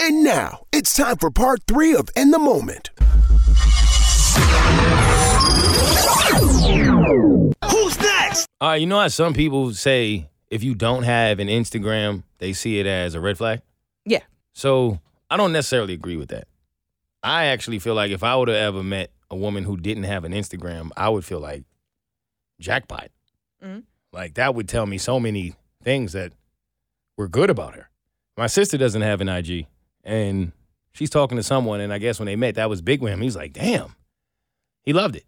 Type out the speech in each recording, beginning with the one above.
And now it's time for part three of In the Moment. Who's next? Uh, you know how some people say if you don't have an Instagram, they see it as a red flag? Yeah. So I don't necessarily agree with that. I actually feel like if I would have ever met a woman who didn't have an Instagram, I would feel like jackpot. Mhm. Like that would tell me so many things that were good about her. My sister doesn't have an IG, and she's talking to someone, and I guess when they met, that was big with him. He's like, damn, he loved it,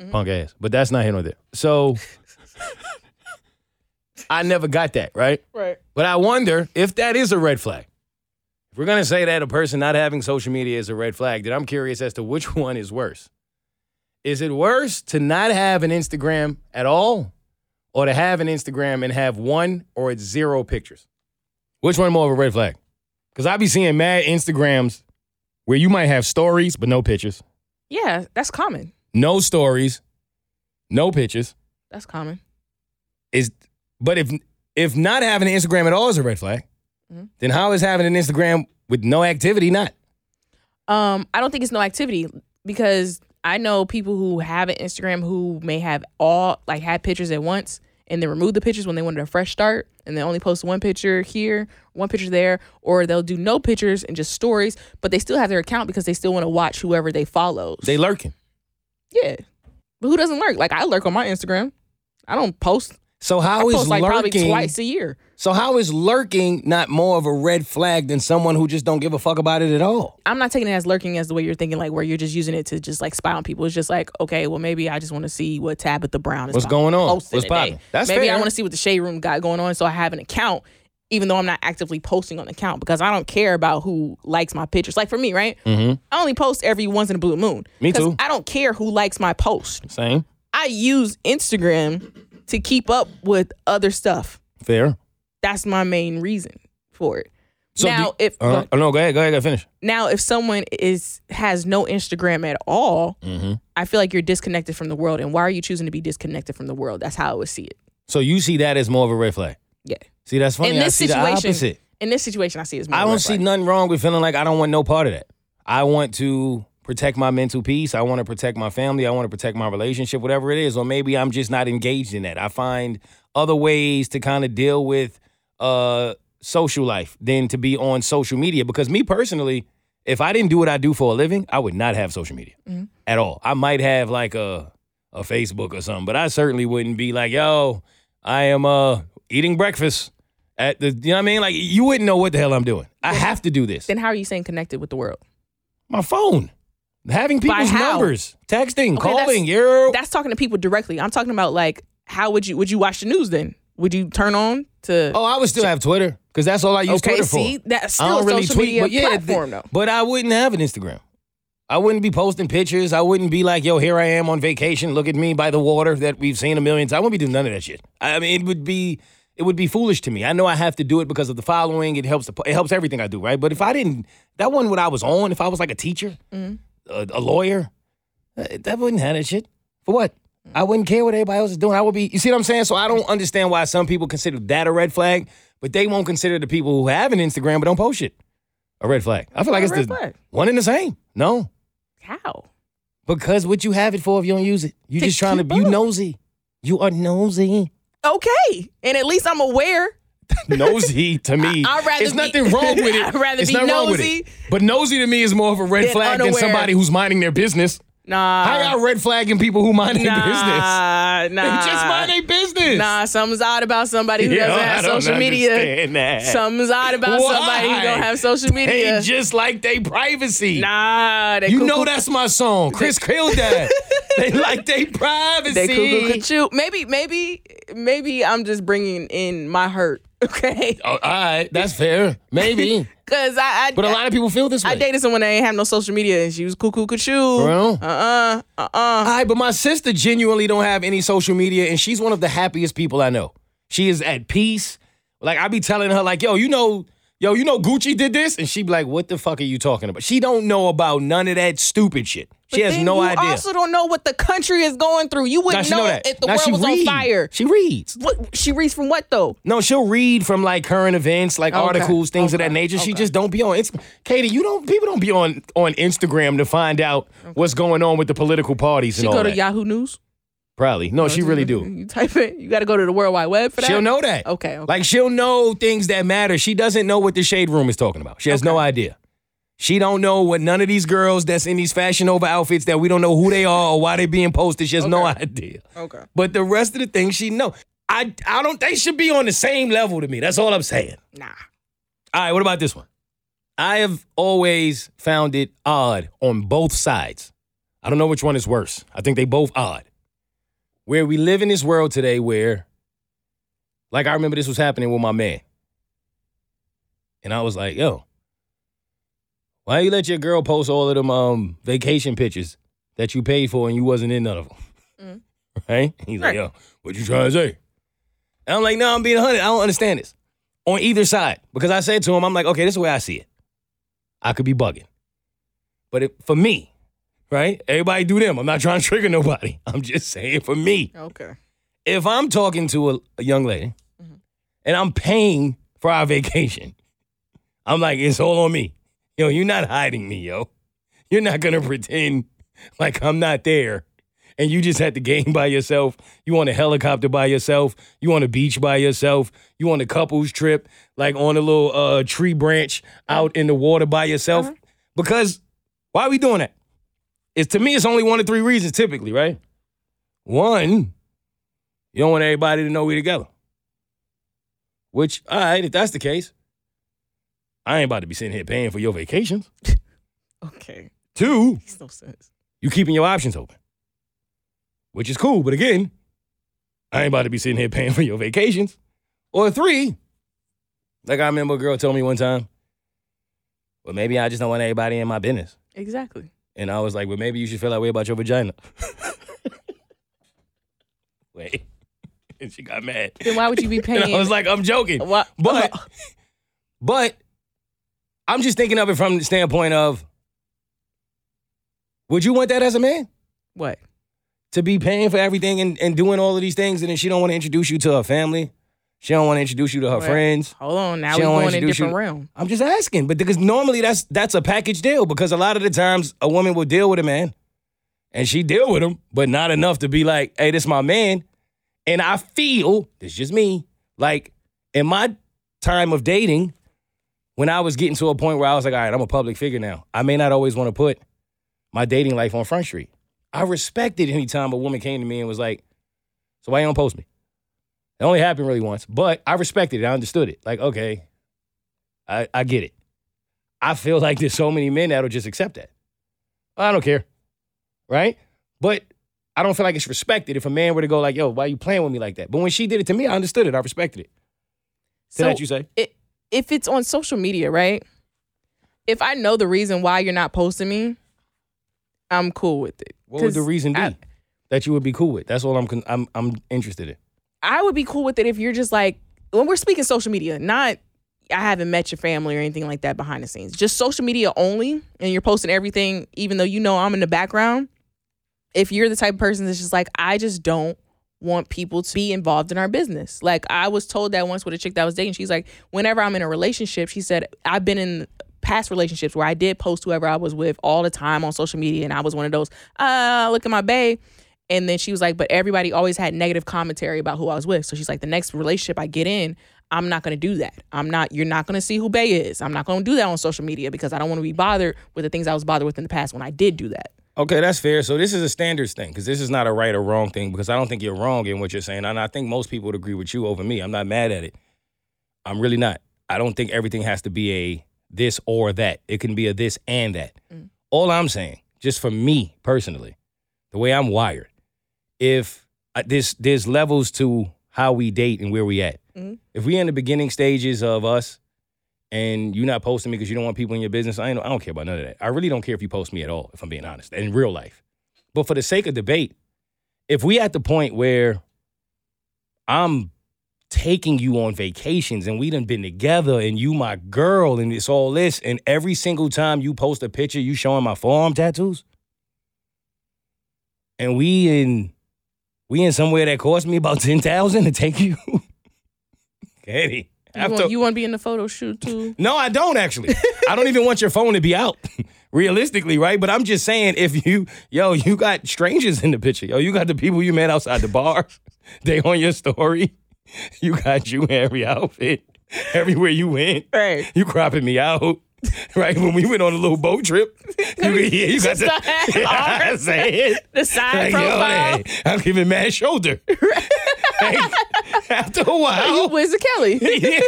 mm-hmm. punk ass. But that's not here nor there. So I never got that right. Right. But I wonder if that is a red flag. If we're to say that a person not having social media is a red flag, then I'm curious as to which one is worse. Is it worse to not have an Instagram at all or to have an Instagram and have one or it's zero pictures? Which one more of a red flag? Because I be seeing mad Instagrams where you might have stories but no pictures, Yeah, that's common. no stories, no pictures. That's common. Is but if if not having an Instagram at all is a red flag, Mhm. then how is having an Instagram with no activity not? Um, I don't think it's no activity because I know people who have an Instagram who may have all like had pictures at once and then remove the pictures when they wanted a fresh start and they only post one picture here, one picture there, or they'll do no pictures and just stories, but they still have their account because they still want to watch whoever they follow. They lurking. yeah. But who doesn't lurk? Like I lurk on my Instagram. I don't post. So I how is post like probably lurking? twice a year. So how is lurking not more of a red flag than someone who just don't give a fuck about it at all? I'm not taking it as lurking as the way you're thinking, like where you're just using it to just like spy on people. It's just like, okay, well maybe I just want to see what Tabitha Brown is What's going on? What's popping? That's maybe I want to see what the shade room got going on, so I have an account, even though I'm not actively posting on the account because I don't care about who likes my pictures. Like for me, right? Mm-hmm. I only post every once in a blue moon. Me too. I don't care who likes my post. Same. I use Instagram to keep up with other stuff. Fair. That's my main reason for it. So now, do- if uh, oh, no, go ahead, go ahead, go finish. now if someone is has no Instagram at all, Mm-hmm. I feel like you're disconnected from the world. And why are you choosing to be disconnected from the world? That's how I would see it. So you see that as more of a red flag. Yeah. See, that's funny. In this I see the situation, opposite. in this situation, I see it as more I don't see flag. nothing wrong with feeling like I don't want no part of that. I want to protect my mental peace. I want to protect my family. I want to protect my relationship, whatever it is. Or maybe I'm just not engaged in that. I find other ways to kind of deal with uh social life than to be on social media. Because me personally, if I didn't do what I do for a living, I would not have social media at all. I might have like a a Facebook or something, but I certainly wouldn't be like, yo, I am uh eating breakfast at the you know what I mean? Like you wouldn't know what the hell I'm doing. I have to do this. Then how are you saying connected with the world? My phone. Having people's numbers, texting, Okay, calling, that's- you're That's talking to people directly. I'm talking about like how would you would you watch the news then? Would you turn on to Oh, I would still have Twitter because that's all I use Okay, Twitter see, for. that's I still don't a really social tweet, media but yeah, platform though. But I wouldn't have an Instagram. I wouldn't be posting pictures. I wouldn't be like, yo, here I am on vacation. Look at me by the water that we've seen a million times. I wouldn't be doing none of that shit. I mean, it would be it would be foolish to me. I know I have to do it because of the following. It helps. The, it helps everything I do, right? But if I didn't, that wasn't what I was on. If I was like a teacher, Mm-hmm. A, a lawyer, uh, that wouldn't have that shit. For what? I wouldn't care what everybody else is doing. I would be. You see what I'm saying? So I don't understand why some people consider that a red flag, but they won't consider the people who have an Instagram but don't post shit a red flag. I feel like it's the flag. one and the same. No, How? because what you have it for if you don't use it, you To just trying to keep you nosy. You are nosy. Okay, and at least I'm aware. nosy to me. I- I'd rather There's be- nothing wrong with it. I'd rather It's be nothing wrong with nosy it. But nosy to me is more of a red flag than somebody who's minding their business. Nah, I y'all red flagging people who mind their business? nah, They nah. just mind their business. Nah, something's odd about somebody who Yo, doesn't have social media. that. Something's odd about somebody who don't have social media. They just like their privacy. nah, they you cuckoo- know that's my song. Chris killed that. they like their privacy. They cuckoo could chew. Maybe, maybe maybe I'm just bringing in my hurt. Okay, Oh, all right, that's fair. Maybe. because I, I but a lot of people feel this way. I dated someone that ain't have no social media and she was cuckoo cuckoo. For real? Uh uh uh uh. All right, but my sister genuinely don't have any social media, and she's one of the happiest people I know. She is at peace. Like I be telling her, like, yo, you know, yo, you know, Gucci did this, and she'd be like, what the fuck are you talking about? She don't know about none of that stupid shit. She has no you idea. also don't know what the country is going through. You wouldn't know, know that. if the now world was read. on fire. She reads. What she reads from what though? No, she'll read from like current events, like Okay. articles, things of that nature. She just don't be on. It's Keity. You don't. People don't be on on Instagram to find out what's going on with the political parties She and all that. She go to that. Yahoo News. Probably. No, she really do. You type it. You got to go to the World Wide Web for that. She'll know that. Okay, okay. Like she'll know things that matter. She doesn't know what the shade room is talking about. She has no idea. She don't know what none of these girls that's in these fashion over outfits that we don't know who they are or why they being posted. She has no idea. Okay. But the rest of the things she know. I I don't they should be on the same level to me. That's all I'm saying. Nah. All right, what about this one? I have always found it odd on both sides. I don't know which one is worse. I think they both odd. Where we live in this world today where like I remember this was happening with my man. And I was like, yo, why you let your girl post all of them um, vacation pictures that you paid for and you wasn't in none of them? Right? He's like, yo, what you trying to say? And I'm like, no, I'm being 100. I don't understand this. On either side. Because I said to him, I'm like, okay, this is the way I see it. I could be bugging. But it, for me, right? Everybody do them. I'm not trying to trigger nobody. I'm just saying for me Okay. if I'm talking to a, a young lady and I'm paying for our vacation, I'm like, it's all on me. Yo, you're not hiding me, yo. You're not gonna pretend like I'm not there. And you just had the game by yourself. You on a helicopter by yourself. You on a beach by yourself. You on a couples trip, like on a little uh, tree branch out in the water by yourself. Because why are we doing that? It's to me, it's only one of three reasons typically, right? One, you don't want everybody to know we together. Which, all right, if that's the case, I ain't about to be sitting here paying for your vacations. Okay. Two, Makes no sense. you keeping your options open, which is cool. But again, I ain't about to be sitting here paying for your vacations. Or three, like I remember a girl told me one time, well, maybe I just don't want everybody in my business. Exactly. And I was like, well, maybe you should feel that way about your vagina. Wait. And she got mad. Then why would you be paying? And I was like, I'm joking. What? But but I'm just thinking of it from the standpoint of would you want that as a man? what? To be paying for everything and, and doing all of these things and then she don't want to introduce you to her family. She don't want to introduce you to her Well, friends. Hold on. Now She we're don't wanna going in a introduce you- different realm. I'm just asking, but because normally that's that's a package deal because a lot of the times a woman will deal with a man and she deal with him, but not enough to be like, hey, this my man. And I feel, this just me, like in my time of dating, when I was getting to a point where I was like, all right, I'm a public figure now. I may not always want to put my dating life on Front Street. I respected any time a woman came to me and was like, so why you don't post me? It only happened really once, but I respected it. I understood it. Like, okay, I, I get it. I feel like there's so many men that'll just accept that. I don't care. Right? But I don't feel like it's respected if a man were to go like, yo, why are you playing with me like that? But when she did it to me, I understood it. I respected it. To that you say? it, if it's on social media, right? If I know the reason why you're not posting me, I'm cool with it. What would the reason be I- that you would be cool with? That's all I'm I'm I'm interested in. I would be cool with it if you're just like when we're speaking social media, not I haven't met your family or anything like that behind the scenes. Just social media only, and you're posting everything, even though you know I'm in the background. If you're the type of person that's just like, I just don't want people to be involved in our business. Like I was told that once with a chick that I was dating. She's like, whenever I'm in a relationship, she said, I've been in past relationships where I did post whoever I was with all the time on social media, and I was one of those, uh, look at my bae. And then she was like, but everybody always had negative commentary about who I was with. So she's like, the next relationship I get in, I'm not gonna do that. I'm not, you're not gonna see who Bay is. I'm not gonna do that on social media because I don't wanna be bothered with the things I was bothered with in the past when I did do that. Okay, that's fair. So this is a standards thing because this is not a right or wrong thing because I don't think you're wrong in what you're saying, and I think most people would agree with you over me. I'm not mad at it. I'm really not. I don't think everything has to be a this or that. It can be a this and that. Mm. All I'm saying, just for me personally, the way I'm wired, if uh, there's there's levels to how we date and where we at. If we in the beginning stages of us and you're not posting me because you don't want people in your business, I, ain't, I don't care about none of that. I really don't care if you post me at all, if I'm being honest, in real life. But for the sake of debate, if we at the point where I'm taking you on vacations and we done been together and you my girl and it's all this and every single time you post a picture you showing my forearm tattoos and we in we in somewhere that cost me about 10,000 to take you Keity You after- want, you want to be in the photo shoot too? no, I don't actually. I don't even want your phone to be out. Realistically, right? But I'm just saying, if you, yo, you got strangers in the picture. Yo, you got the people you met outside the bar. They on your story. You got you in every outfit. Everywhere you went. Right. You cropping me out. Right? When we went on a little boat trip. You, yeah, you got the the, arm. I say The side Like, yo, profile. hey, I'm giving mad shoulder. Hey, after a You while. Wizard Kelly. Yeah.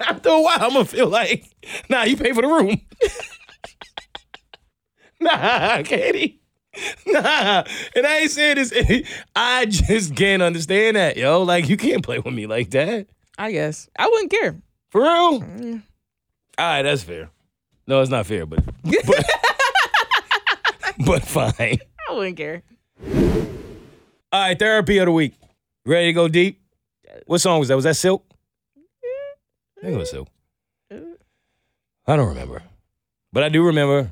After a while, I'm gonna feel like, nah, you pay for the room. nah, Keity. Nah. And I ain't saying this. I just can't understand that, yo. Like, you can't play with me like that. I guess I wouldn't care. For real? Mm. All right, that's fair. No, it's not fair, but but, but fine. I wouldn't care. All right, therapy of the week. Ready to go deep? What song was that? Was that Silk? I think it was Silk. I don't remember. But I do remember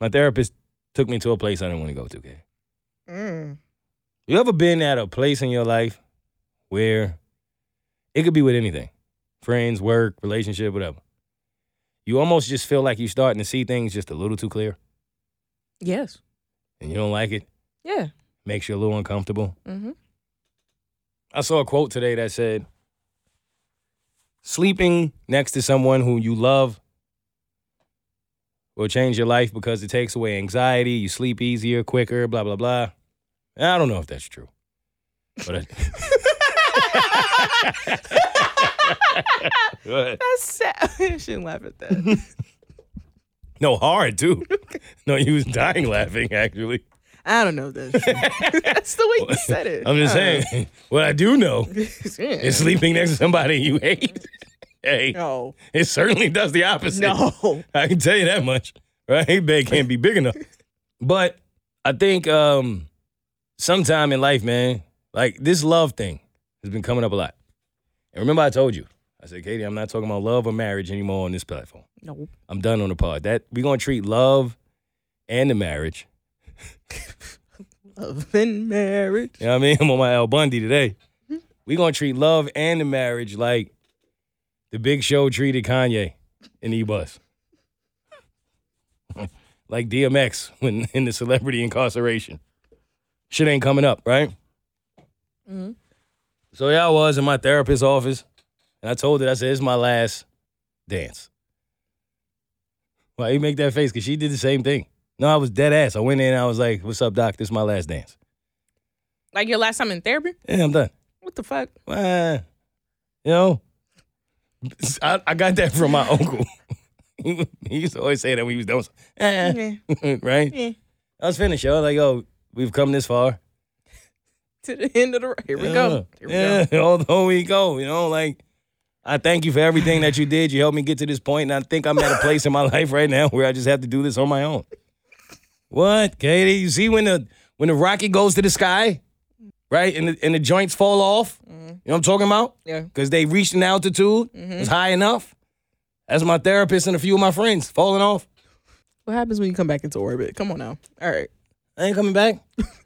my therapist took me to a place I didn't want to go to, okay? Mm. You ever been at a place in your life where it could be with anything friends, work, relationship, whatever. You almost just feel like you're starting to see things just a little too clear Yes. and you don't like it, Yeah. makes you a little uncomfortable. Mm-hmm. I saw a quote today that said, Sleeping next to someone who you love will change your life because it takes away anxiety. You sleep easier, quicker, blah, blah, blah. I don't know if that's true. But I, That's sad. I shouldn't laugh at that. No, hard too. No, he was dying laughing, actually. I don't know if that's the way you said it. I'm just saying, what I do know is sleeping next to somebody you hate. Hey, No. it certainly does the opposite. No. I can tell you that much. Right? Bed can't be big enough. But I think um sometime in life, man, like this love thing has been coming up a lot. And remember I told you, I said, Keity, I'm not talking about love or marriage anymore on this platform. No. I'm done on the pod. That we're gonna treat love and the marriage. Love and marriage. You know what I mean? I'm on my Al Bundy today. We're gonna treat love and the marriage like the big show treated Kanye in E Bus. like DMX when in the celebrity incarceration. Shit ain't coming up, right? Mm-hmm. So yeah, I was in my therapist's office, and I told her, I said, it's my last dance. Why you make that face? Cause she did the same thing. No, I was dead ass. I went in and I was like, What's up, Doc? This is my last dance. Like your last time in therapy? Yeah, I'm done. What the fuck? Well, you know, I, I got that from my uncle. he used to always say that when he was done. Eh, right? Yeah. I was finished, yo. Like, oh, we've come this far. To the end of the Here we go. Here we yeah, go. although we go, you know, like, I thank you for everything that you did. You helped me get to this point, and I think I'm at a place in my life right now where I just have to do this on my own. What, Keity? You see when the when the rocket goes to the sky, right, and the, and the joints fall off? Mm-hmm. You know what I'm talking about? Yeah. because they reached an altitude, mm-hmm. it's high enough. That's my therapist and a few of my friends falling off. What happens when you come back into orbit? Come on now. All right. I ain't coming back.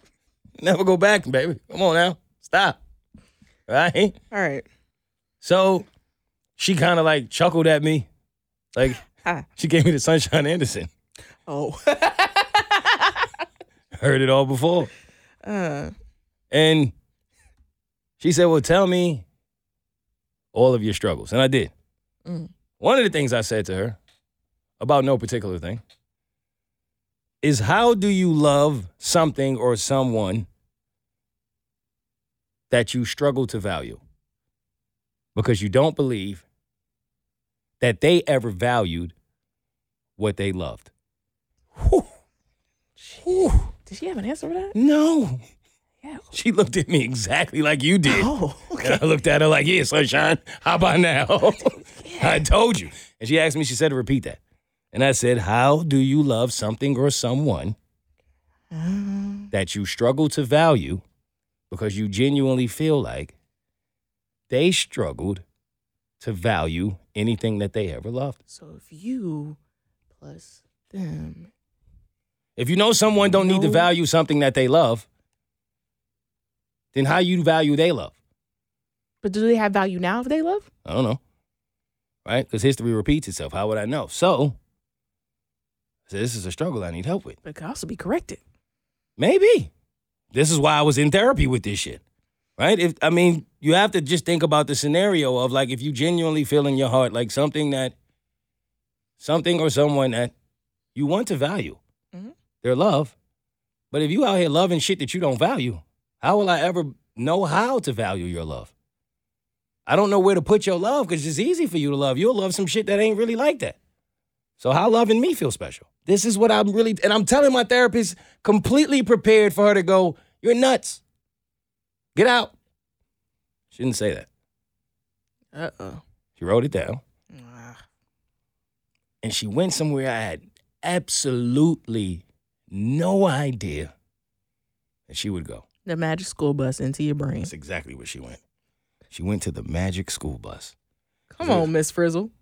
Never go back, baby. Come on now. Stop. Right? All right. So she kind of like chuckled at me. Like Hi. she gave me the Sunshine Anderson. Oh. Heard it all before. uh, And she said, Well, tell me all of your struggles. And I did. One of the things I said to her about no particular thing is how do you love something or someone that you struggle to value because you don't believe that they ever valued what they loved? Whew. Whew. did she have an answer for that? No. Yeah. She looked at me exactly like you did. Oh, And I looked at her like, yeah, sunshine, how about now? I told you. And she asked me, she said to repeat that. And I said, How do you love something or someone uh-huh. that you struggle to value because you genuinely feel like they struggled to value anything that they ever loved? So if you plus them. If you know someone don't need to value something that they love, then how you value they love? But do they have value now if they love? I don't know. Right? Because history repeats itself. How would I know? So, said, this is a struggle I need help with. But it could also be corrected. Maybe. This is why I was in therapy with this shit. Right? If I mean, you have to just think about the scenario of like if you genuinely feel in your heart like something that something or someone that you want to value Mhm. their love. But if you out here loving shit that you don't value, how will I ever know how to value your love? I don't know where to put your love because it's easy for you to love. You'll love some shit that ain't really like that. So how loving me feel special? This is what I'm really, and I'm telling my therapist, completely prepared for her to go, you're nuts. Get out. She didn't say that. Uh oh. She wrote it down. And she went somewhere I had absolutely no idea that she would go. The magic school bus into your brain. That's exactly where she went. She went to the magic school bus. Come on, Miss Frizzle.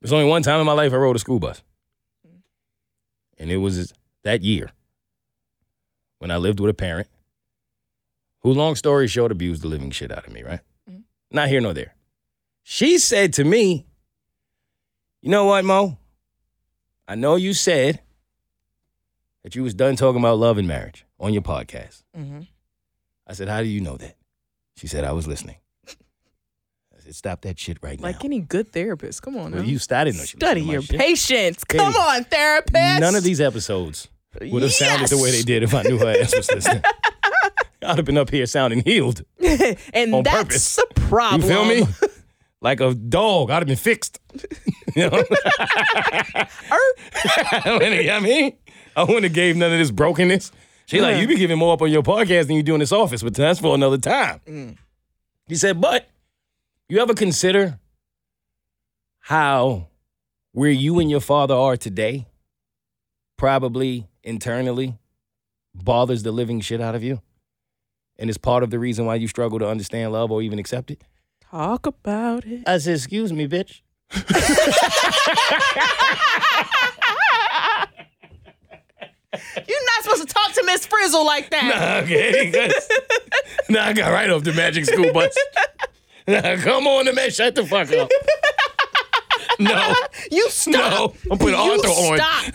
There's only one time in my life I rode a school bus. And it was that year when I lived with a parent who, long story short, abused the living shit out of me, right? Not here nor there. She said to me, You know what, Moe? I know you said that you was done talking about love and marriage on your podcast. Mm-hmm. I said, How do you know that? She said, I was listening. Stop that shit right now. Like any good therapist. Come on. Well, you started no. Study listened to my your shit. patience. Come Hey, on, therapist. None of these episodes would have sounded the way they did if I knew her ass was listening. I'd have been up here sounding healed. and that's purpose. the problem. You feel me? like a dog, I'd have been fixed. you know? Er. I wouldn't- I mean, I wouldn't have gave none of this brokenness. She like, uh-huh. you be giving more up on your podcast than you do in this office, but that's for another time. Mm. He said, but you ever consider how where you and your father are today probably internally bothers the living shit out of you? And is part of the reason why you struggle to understand love or even accept it? Talk about it. I said, excuse me, bitch. You're not supposed to talk to Miss Frizzle like that. Okay. 'cause- now I got right off the magic school bus. Now, come on, the man, shut the fuck up. No, You stop. no, I'm putting You Arthur on. stop.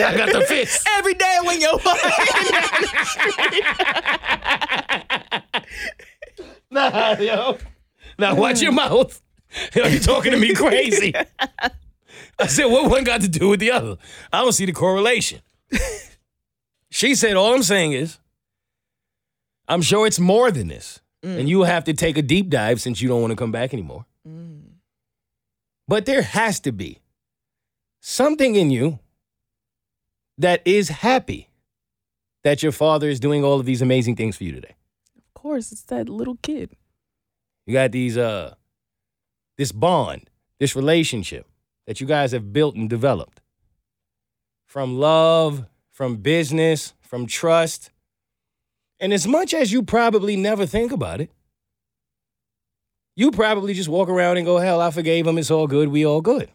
I got the fist. Every day when you're Nah, yo. Now watch your mouth. Yo, you talking to me crazy. I said, what one got to do with the other? I don't see the correlation. she said, all I'm saying is, I'm sure it's more than this. And you have to take a deep dive since you don't want to come back anymore. But there has to be something in you that is happy that your father is doing all of these amazing things for you today. Of course, it's that little kid. You got these uh this bond, this relationship that you guys have built and developed. From love, from business, from trust. And as much as you probably never think about it, you probably just walk around and go, hell, I forgave him. It's all good. We all good.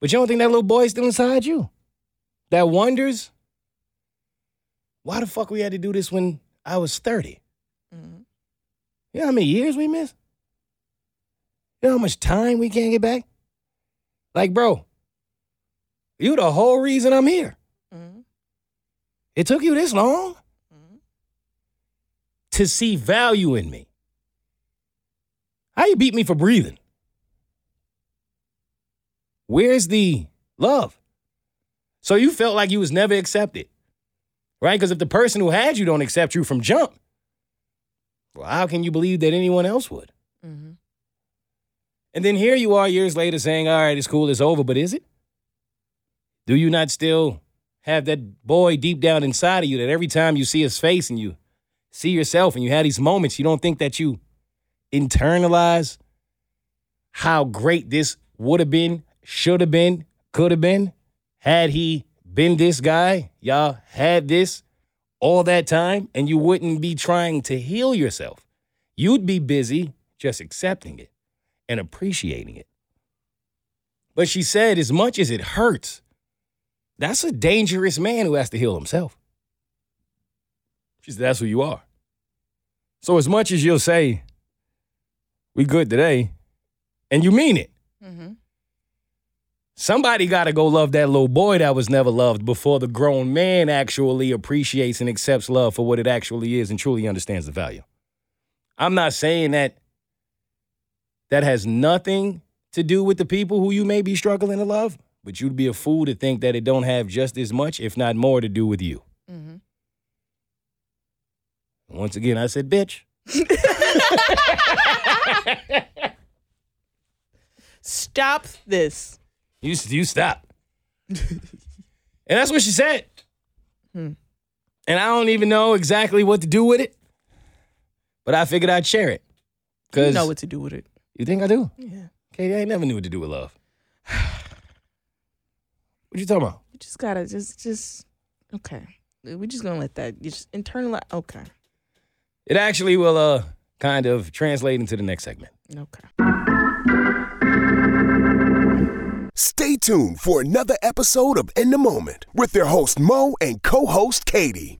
But you don't think that little boy's still inside you? That wonders, why the fuck we had to do this when I was 30? Mm-hmm. You know how many years we missed? You know how much time we can't get back? Like, bro, you the whole reason I'm here. Mm-hmm. It took you this long to see value in me. How you beat me for breathing? Where's the love? So you felt like you was never accepted, right? Because if the person who had you don't accept you from jump, well, how can you believe that anyone else would? Mm-hmm. And then here you are years later saying, all right, it's cool, it's over, but is it? Do you not still have that boy deep down inside of you that every time you see his face and you see yourself and you have these moments, you don't think that you internalize how great this would have been, should have been, could have been, had he been this guy, y'all had this all that time, and you wouldn't be trying to heal yourself. You'd be busy just accepting it and appreciating it. But she said, as much as it hurts, that's a dangerous man who has to heal himself. That's who you are. So, as much as you'll say, we good today, and you mean it, Mm-hmm. Somebody got to go love that little boy that was never loved before the grown man actually appreciates and accepts love for what it actually is and truly understands the value. I'm not saying that that has nothing to do with the people who you may be struggling to love, but you'd be a fool to think that it don't have just as much, if not more, to do with you. Mm-hmm. Once again, I said, bitch. Stop this. You, you stop. and that's what she said. Hmm. And I don't even know exactly what to do with it, but I figured I'd share it. You know what to do with it. you think I do? Yeah. Keity, I ain't never knew what to do with love. What you talking about? You just gotta just just okay. We're just gonna let that you just internalize. Okay. It actually will uh kind of translate into the next segment. Okay. Stay tuned for another episode of In the Moment with their host Moe and co host Keity.